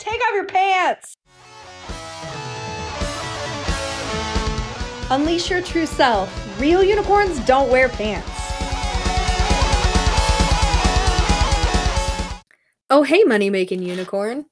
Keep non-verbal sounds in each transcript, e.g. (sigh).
Take off your pants! Unleash your true self. Real unicorns don't wear pants. Oh, hey, money making unicorn.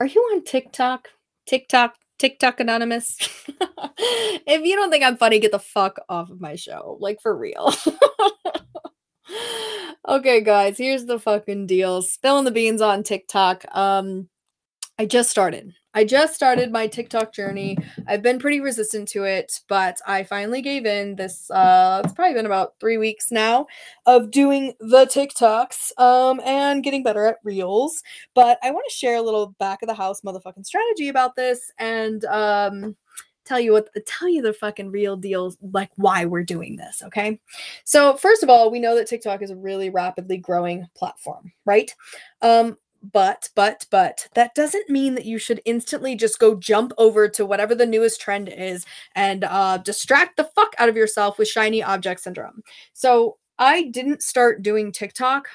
Are you on TikTok? TikTok, TikTok Anonymous? (laughs) if you don't think I'm funny, get the fuck off of my show. Like, for real. (laughs) okay, guys, here's the fucking deal. Spilling the beans on TikTok. Um, I just started. I just started my TikTok journey. I've been pretty resistant to it, but I finally gave in this uh it's probably been about 3 weeks now of doing the TikToks um and getting better at reels. But I want to share a little back of the house motherfucking strategy about this and um tell you what tell you the fucking real deal like why we're doing this okay so first of all we know that tiktok is a really rapidly growing platform right um but but but that doesn't mean that you should instantly just go jump over to whatever the newest trend is and uh, distract the fuck out of yourself with shiny object syndrome so i didn't start doing tiktok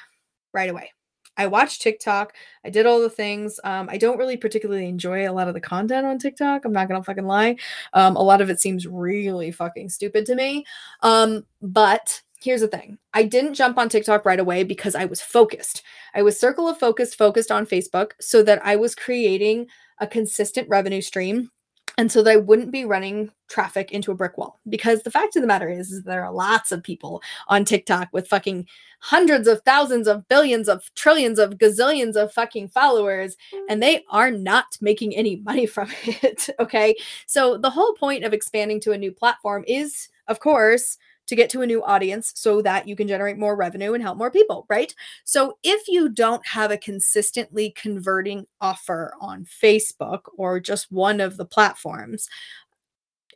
right away I watched TikTok. I did all the things. Um, I don't really particularly enjoy a lot of the content on TikTok. I'm not gonna fucking lie. Um, a lot of it seems really fucking stupid to me. Um, but here's the thing I didn't jump on TikTok right away because I was focused. I was circle of focus focused on Facebook so that I was creating a consistent revenue stream and so that I wouldn't be running traffic into a brick wall. Because the fact of the matter is, is there are lots of people on TikTok with fucking hundreds of thousands of billions of trillions of gazillions of fucking followers, and they are not making any money (laughs) from it. okay. So the whole point of expanding to a new platform is, of course, to get to a new audience so that you can generate more revenue and help more people, right? So if you don't have a consistently converting offer on Facebook or just one of the platforms,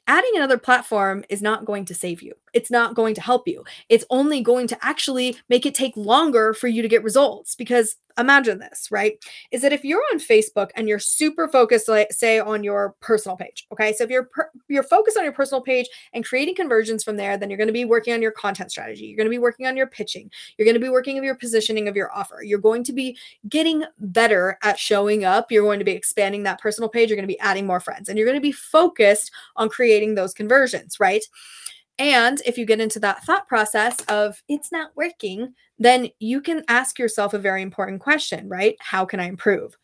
adding another platform is not going to save you. It's not going to help you. It's only going to actually make it take longer for you to get results because imagine this, right? Is that if you're on Facebook and you're super focused, like say on your personal page, okay? So if you're per- you're focused on your personal page and creating conversions from there, then you're going to be working on your content strategy. You're going to be working on your pitching. You're going to be working on your positioning of your offer. You're going to be getting better at showing up. You're going to be expanding that personal page. You're going to be adding more friends, and you're going to be focused on creating those conversions, right? And if you get into that thought process of it's not working, then you can ask yourself a very important question, right? How can I improve?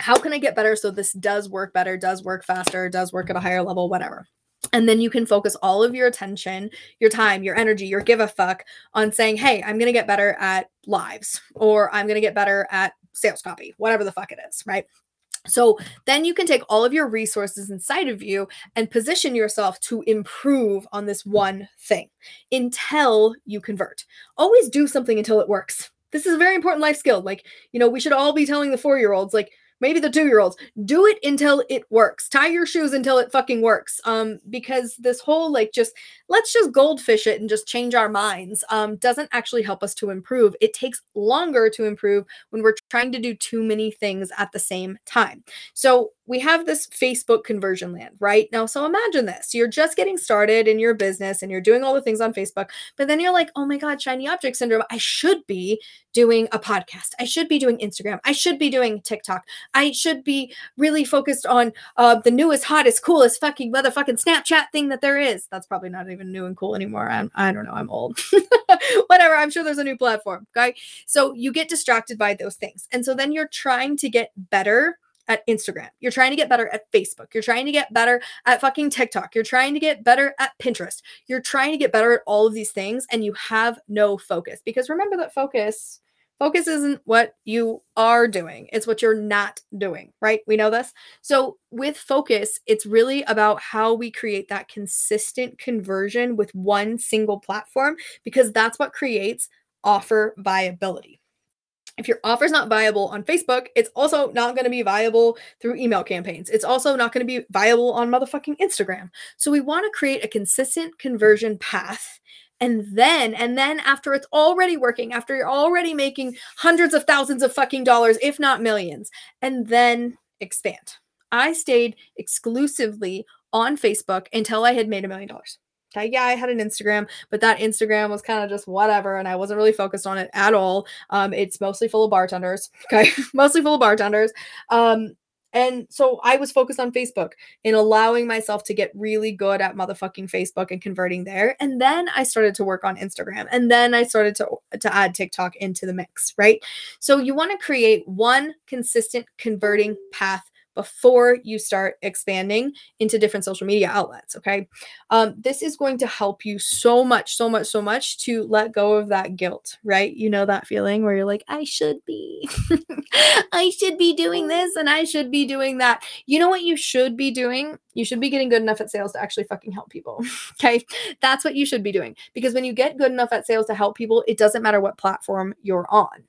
How can I get better so this does work better, does work faster, does work at a higher level, whatever? And then you can focus all of your attention, your time, your energy, your give a fuck on saying, hey, I'm going to get better at lives or I'm going to get better at sales copy, whatever the fuck it is, right? So then you can take all of your resources inside of you and position yourself to improve on this one thing until you convert. Always do something until it works. This is a very important life skill. Like, you know, we should all be telling the four year olds, like, maybe the two year olds do it until it works. Tie your shoes until it fucking works. Um because this whole like just let's just goldfish it and just change our minds um doesn't actually help us to improve. It takes longer to improve when we're trying to do too many things at the same time. So we have this Facebook conversion land, right? Now, so imagine this you're just getting started in your business and you're doing all the things on Facebook, but then you're like, oh my God, shiny object syndrome. I should be doing a podcast. I should be doing Instagram. I should be doing TikTok. I should be really focused on uh, the newest, hottest, coolest fucking motherfucking Snapchat thing that there is. That's probably not even new and cool anymore. I'm, I don't know. I'm old. (laughs) Whatever. I'm sure there's a new platform. Okay. So you get distracted by those things. And so then you're trying to get better at Instagram. You're trying to get better at Facebook. You're trying to get better at fucking TikTok. You're trying to get better at Pinterest. You're trying to get better at all of these things and you have no focus. Because remember that focus focus isn't what you are doing. It's what you're not doing, right? We know this. So with focus, it's really about how we create that consistent conversion with one single platform because that's what creates offer viability. If your offer is not viable on Facebook, it's also not going to be viable through email campaigns. It's also not going to be viable on motherfucking Instagram. So we want to create a consistent conversion path and then and then after it's already working after you're already making hundreds of thousands of fucking dollars if not millions and then expand i stayed exclusively on facebook until i had made a million dollars Yeah, I had an Instagram, but that Instagram was kind of just whatever, and I wasn't really focused on it at all. Um, it's mostly full of bartenders. (laughs) Okay, mostly full of bartenders. Um, and so I was focused on Facebook in allowing myself to get really good at motherfucking Facebook and converting there. And then I started to work on Instagram. And then I started to, to add TikTok into the mix, right? So you want to create one consistent converting path before you start expanding into different social media outlets. Okay. Um, this is going to help you so much, so much, so much to let go of that guilt, right? You know, that feeling where you're like, I should be, (laughs) I should be doing this and I should be doing that. You know what you should be doing? You should be getting good enough at sales to actually fucking help people. (laughs) okay. That's what you should be doing. Because when you get good enough at sales to help people, it doesn't matter what platform you're on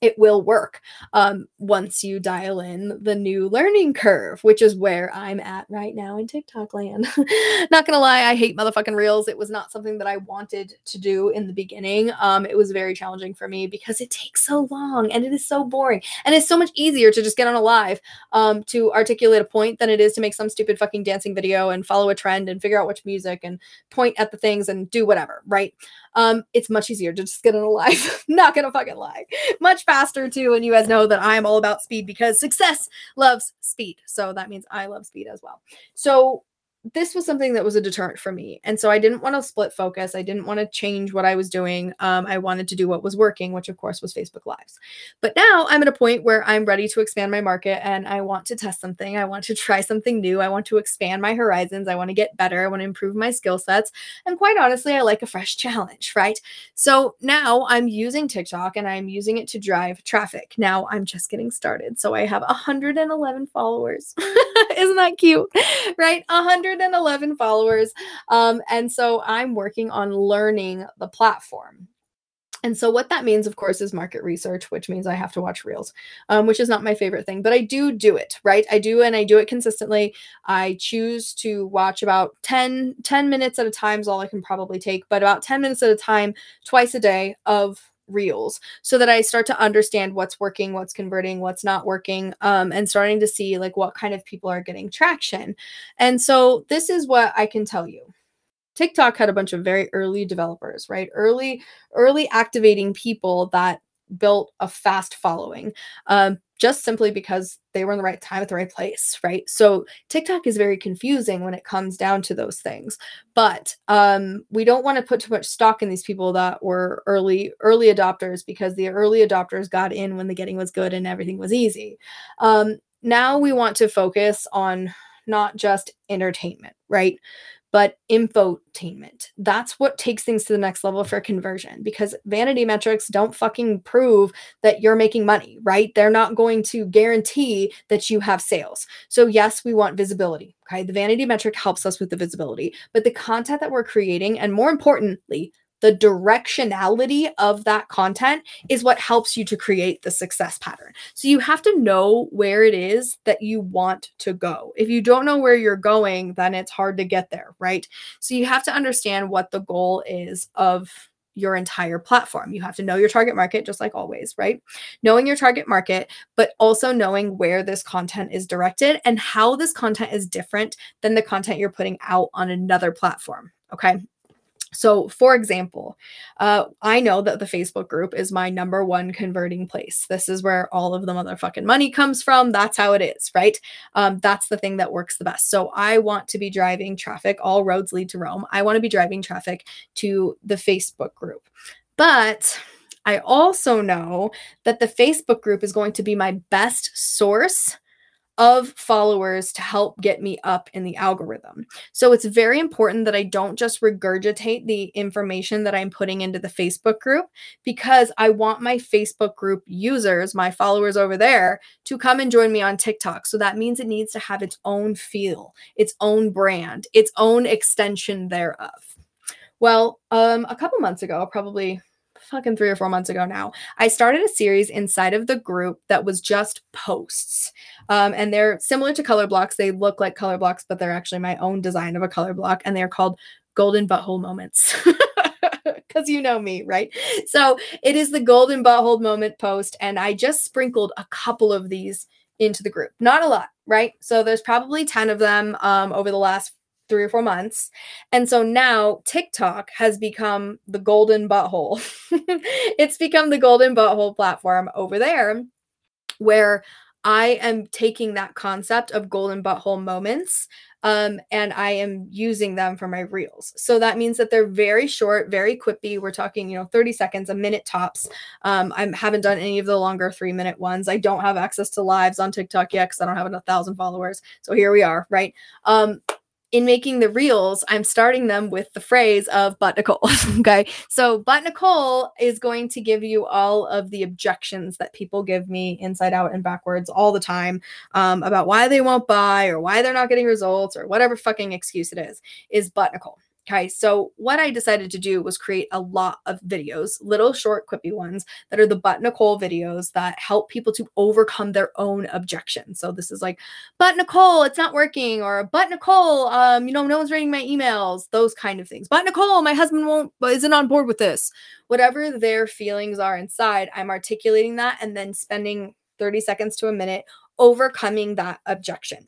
it will work um, once you dial in the new learning curve, which is where I'm at right now in TikTok land. (laughs) not gonna lie, I hate motherfucking reels. It was not something that I wanted to do in the beginning. Um, it was very challenging for me because it takes so long and it is so boring. And it's so much easier to just get on a live um, to articulate a point than it is to make some stupid fucking dancing video and follow a trend and figure out which music and point at the things and do whatever, right? Um, it's much easier to just get on a live. (laughs) not gonna fucking lie. Much faster too. And you guys know that I'm all about speed because success loves speed. So that means I love speed as well. So this was something that was a deterrent for me. And so I didn't want to split focus. I didn't want to change what I was doing. Um, I wanted to do what was working, which of course was Facebook Lives. But now I'm at a point where I'm ready to expand my market and I want to test something. I want to (laughs) try something new. I want to expand my horizons. I want to get better. I want to improve my skill sets. And quite honestly, I like a fresh challenge, right? So now I'm using TikTok and I'm using it to drive traffic. Now I'm just getting started. So I have 111 followers. (laughs) Isn't that cute? Right? 100 111 followers. Um, and so I'm working on learning the platform. And so, what that means, of course, is market research, which means I have to watch reels, um, which is not my favorite thing, but I do do it, right? I do, and I do it consistently. I choose to watch about 10, 10 minutes at a time, is all I can probably take, but about 10 minutes at a time, twice a day of reels so that I start to understand what's working, what's converting, what's not working, um, and starting to see like what kind of people are getting traction. And so this is what I can tell you. TikTok had a bunch of very early developers, right? Early, early activating people that built a fast following. Um, just simply because they were in the right time at the right place, right? So TikTok is very confusing when it comes down to those things. But um, we don't want to put too much stock in these people that were early early adopters because the early adopters got in when the getting was good and everything was easy. Um, now we want to focus on not just entertainment, right? But infotainment. That's what takes things to the next level for conversion because vanity metrics don't fucking prove that you're making money, right? They're not going to guarantee that you have sales. So, yes, we want visibility. Okay. The vanity metric helps us with the visibility, but the content that we're creating, and more importantly, the directionality of that content is what helps you to create the success pattern. So you have to know where it is that you want to go. If you don't know where you're going, then it's hard to get there, right? So you have to understand what the goal is of your entire platform. You have to know your target market, just like always, right? Knowing your target market, but also knowing where this content is directed and how this content is different than the content you're putting out on another platform. Okay. So, for example, uh, I know that the Facebook group is my number one converting place. This is where all of the motherfucking money comes from. That's how it is, right? Um, that's the thing that works the best. So, I want to be driving traffic. All roads lead to Rome. I want to be driving traffic to the Facebook group. But I also know that the Facebook group is going to be my best source of followers to help get me up in the algorithm. So it's very important that I don't just regurgitate the information that I'm putting into the Facebook group because I want my Facebook group users, my followers over there, to come and join me on TikTok. So that means it needs to have its own feel, its own brand, its own extension thereof. Well, um, a couple months ago, probably fucking three or four months ago now, I started a series inside of the group that was just posts. Um, and they're similar to color blocks. They look like color blocks, but they're actually my own design of a color block. And they're called golden butthole moments. (laughs) Because you know me, right? So it is the golden butthole moment post. And I just sprinkled a couple of these into the group. Not a lot, right? So there's probably 10 of them um, over the last three or four months. And so now TikTok has become the golden butthole. (laughs) it's become the golden butthole platform over there where I am taking that concept of golden butthole moments um, and I am using them for my reels. So that means that they're very short, very quippy. We're talking, you know, 30 seconds, a minute tops. Um, I haven't done any of the longer three minute ones. I don't have access to lives on TikTok yet because I don't have a thousand followers. So here we are, right? Um, in making the reels, I'm starting them with the phrase of but Nicole. (laughs) okay. So, but Nicole is going to give you all of the objections that people give me inside out and backwards all the time um, about why they won't buy or why they're not getting results or whatever fucking excuse it is, is but Nicole. Okay, so what I decided to do was create a lot of videos, little short, quippy ones that are the But Nicole videos that help people to overcome their own objections. So this is like, But Nicole, it's not working, or But Nicole, um, you know, no one's reading my emails, those kind of things. But Nicole, my husband won't but isn't on board with this. Whatever their feelings are inside, I'm articulating that and then spending 30 seconds to a minute overcoming that objection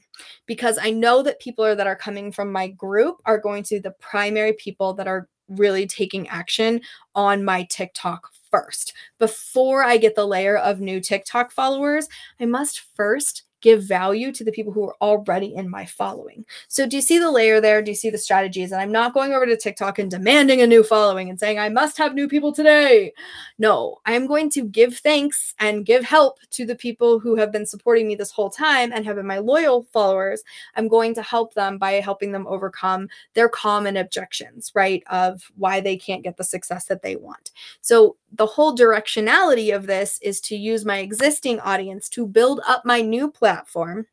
because I know that people are, that are coming from my group are going to be the primary people that are really taking action on my TikTok first. Before I get the layer of new TikTok followers, I must first give value to the people who are already in my following. So, do you see the layer there? Do you see the strategies? And I'm not going over to TikTok and demanding a new following and saying, I must have new people today. No, I'm going to give thanks and give help to the people who have been supporting me this whole time and have been my loyal followers. I'm going to help them by helping them overcome their common objections, right? Of why they can't get the success that they want. So, the whole directionality of this is to use my existing audience to build up my new platform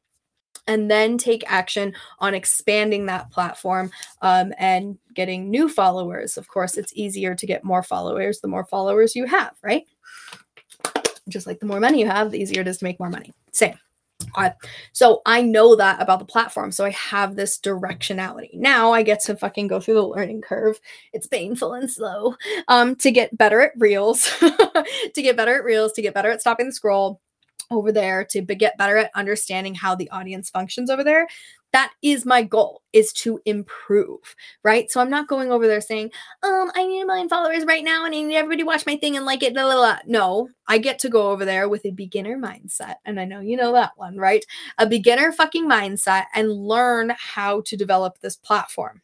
and then take action on expanding that platform um, and getting new followers. Of course, it's easier to get more followers the more followers you have, right? Just like the more money you have, the easier it is to make more money. Same. Uh, so I know that about the platform. So I have this directionality. Now I get to fucking go through the learning curve. It's painful and slow um, to get better at reels, (laughs) to get better at reels, to get better at stopping the scroll over there, to get better at understanding how the audience functions over there that is my goal is to improve right so i'm not going over there saying um i need a million followers right now and i need everybody watch my thing and like it blah, blah, blah. no i get to go over there with a beginner mindset and i know you know that one right a beginner fucking mindset and learn how to develop this platform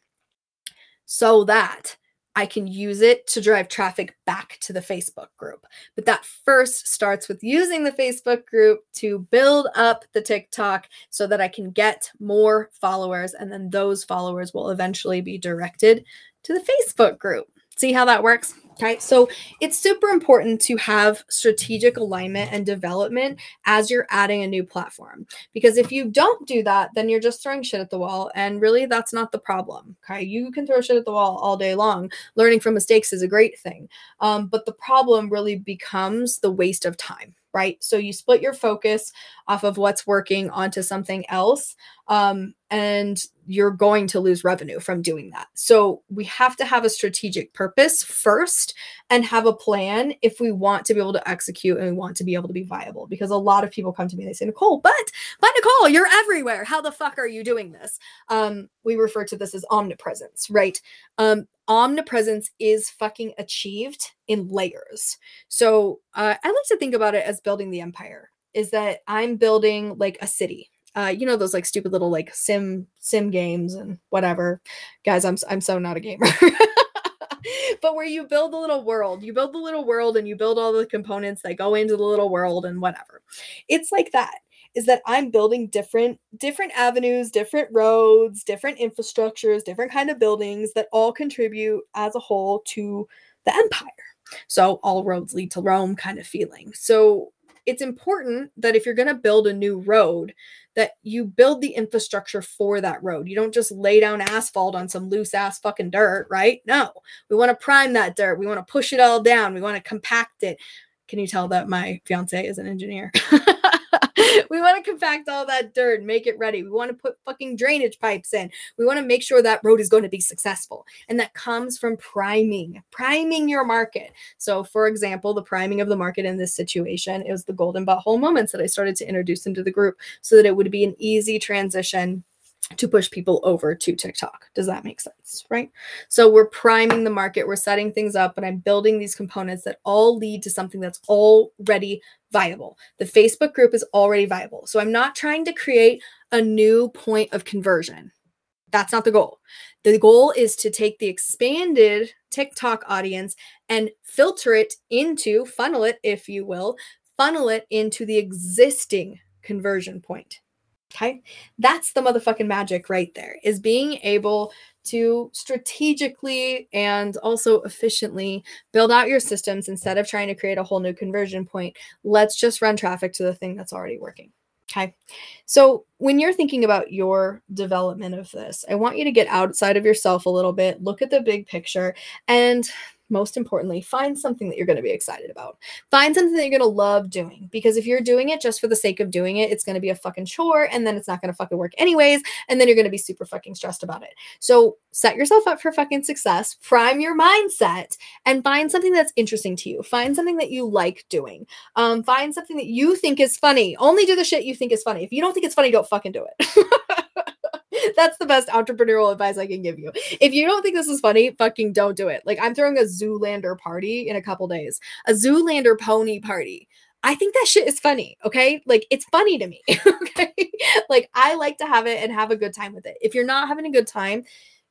so that I can use it to drive traffic back to the Facebook group. But that first starts with using the Facebook group to build up the TikTok so that I can get more followers. And then those followers will eventually be directed to the Facebook group. See how that works? Okay, so it's super important to have strategic alignment and development as you're adding a new platform. Because if you don't do that, then you're just throwing shit at the wall. And really, that's not the problem. Okay, you can throw shit at the wall all day long. Learning from mistakes is a great thing. Um, but the problem really becomes the waste of time right? So you split your focus off of what's working onto something else. Um, and you're going to lose revenue from doing that. So we have to have a strategic purpose first and have a plan if we want to be able to execute and we want to be able to be viable. Because a lot of people come to me, and they say, Nicole, but but Nicole, you're everywhere. How the fuck are you doing this? Um, we refer to this as omnipresence, right? Um, omnipresence is fucking achieved in layers. So uh, I like to think about it as building the empire. Is that I'm building like a city, uh, you know those like stupid little like sim sim games and whatever. Guys, I'm I'm so not a gamer. (laughs) but where you build a little world, you build the little world and you build all the components that go into the little world and whatever. It's like that is that I'm building different different avenues, different roads, different infrastructures, different kind of buildings that all contribute as a whole to the empire. So all roads lead to Rome kind of feeling. So it's important that if you're going to build a new road that you build the infrastructure for that road. You don't just lay down asphalt on some loose ass fucking dirt, right? No. We want to prime that dirt. We want to push it all down. We want to compact it. Can you tell that my fiance is an engineer? (laughs) (laughs) we want to compact all that dirt and make it ready. We want to put fucking drainage pipes in. We want to make sure that road is going to be successful. And that comes from priming, priming your market. So, for example, the priming of the market in this situation is the golden butthole moments that I started to introduce into the group so that it would be an easy transition to push people over to TikTok. Does that make sense? Right. So we're priming the market, we're setting things up, and I'm building these components that all lead to something that's already viable. The Facebook group is already viable. So I'm not trying to create a new point of conversion. That's not the goal. The goal is to take the expanded TikTok audience and filter it into, funnel it, if you will, funnel it into the existing conversion point. Okay. That's the motherfucking magic right there is being able to strategically and also efficiently build out your systems instead of trying to create a whole new conversion point. Let's just run traffic to the thing that's already working. Okay. So when you're thinking about your development of this, I want you to get outside of yourself a little bit, look at the big picture, and most importantly, find something that you're going to be excited about. Find something that you're going to love doing because if you're doing it just for the sake of doing it, it's going to be a fucking chore and then it's not going to fucking work anyways. And then you're going to be super fucking stressed about it. So set yourself up for fucking success, prime your mindset, and find something that's interesting to you. Find something that you like doing. Um, find something that you think is funny. Only do the shit you think is funny. If you don't think it's funny, don't fucking do it. (laughs) That's the best entrepreneurial advice I can give you. If you don't think this is funny, fucking don't do it. Like I'm throwing a Zoolander party in a couple days, a Zoolander pony party. I think that shit is funny. Okay. Like it's funny to me. (laughs) okay. Like I like to have it and have a good time with it. If you're not having a good time,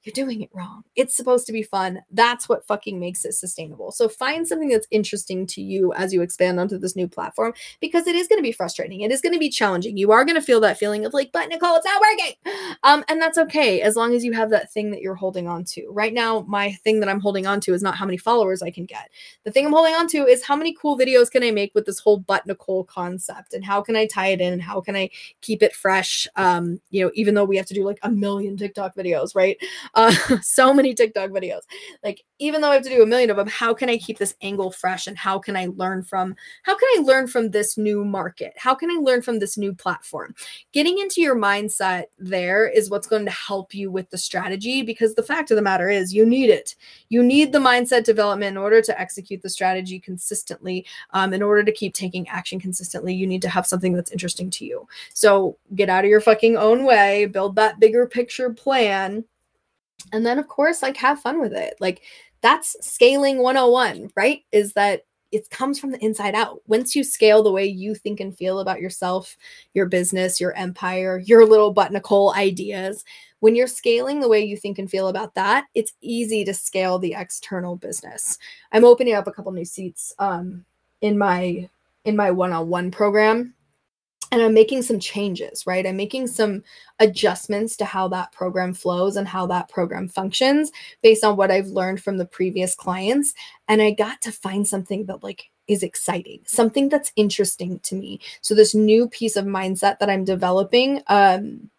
you're doing it wrong. It's supposed to be fun. That's what fucking makes it sustainable. So find something that's interesting to you as you expand onto this new platform because it is going to be frustrating. It is going to be challenging. You are going to feel that feeling of like, but Nicole, it's not working. Um, and that's okay as long as you have that thing that you're holding on to. Right now, my thing that I'm holding on to is not how many followers I can get. The thing I'm holding on to is how many cool videos can I make with this whole but Nicole concept and how can I tie it in and how can I keep it fresh? Um, you know, even though we have to do like a million TikTok videos, right? Uh, (laughs) so many TikTok videos. Like, even though I have to do a million of them, how can I keep this angle fresh and how can I learn from how can I learn from this new market? How can I learn from this new platform? Getting into your mindset there is what's going to help you with the strategy because the fact of the matter is you need it. You need the mindset development in order to execute the strategy consistently. Um, in order to keep taking action consistently, you need to have something that's interesting to you. So get out of your fucking own way, build that bigger picture plan and then of course like have fun with it. Like that's scaling 101 right? Is that it comes from the inside out. Once you scale the way you think and feel about yourself your business your empire your little but nicole ideas when you're scaling the way you think and feel about that it's easy to scale the external business. I'm opening up a couple new seats um, in my in my one-on-one program and I'm making some changes, right? I'm making some adjustments to how that program flows and how that program functions based on what I've learned from the previous clients. And I got to find something that like is exciting, something that's interesting to me. So this new piece of mindset that I'm developing um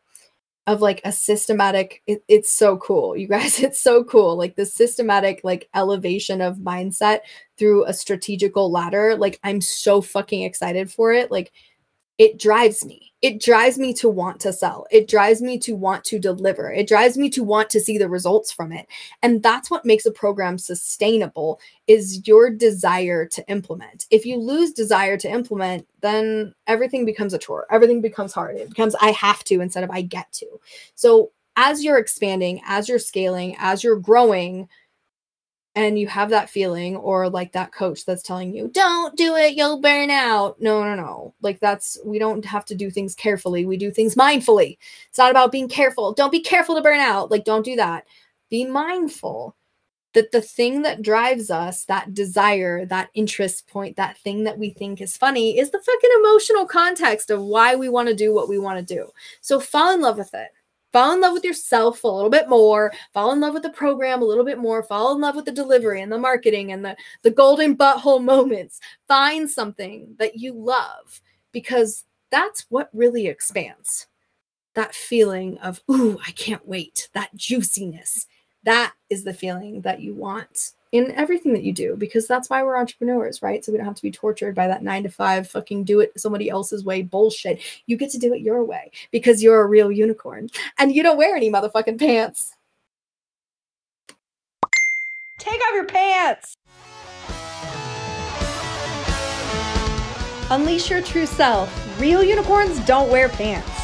of like a systematic it, it's so cool you guys (laughs) it's so cool like the systematic like elevation of mindset through a strategical ladder like i'm so fucking excited for it like it drives me. It drives me to want to sell. It drives me to want to deliver. It drives me to want to see the results from it. And that's what makes a program sustainable is your desire to implement. If you lose desire to implement, then everything becomes a chore. Everything becomes hard. It becomes I have to instead of I get to. So as you're expanding, as you're scaling, as you're growing, and you have that feeling or like that coach that's telling you don't do it you'll burn out. No no no. Like that's we don't have to do things carefully. We do things mindfully. It's not about being careful. Don't be careful to burn out. Like don't do that. Be mindful that the thing that drives us that desire that interest point that thing that we think is funny is the fucking emotional context of why we want to do what we want to do. So fall in love with it fall in love with yourself a little bit more fall in love with the program a little bit more fall in love with the delivery and the marketing and the the golden butthole (laughs) moments. Find something that you love because that's what really expands that feeling of ooh i can't wait. That juiciness. That is the feeling that you want in everything that you do because that's why we're entrepreneurs, right? So we don't have to be tortured by that nine to five fucking do it somebody else's way bullshit. You get to do it your way because you're a real unicorn and you don't wear any motherfucking pants. Take off your pants. Unleash your true self. Real unicorns don't wear pants.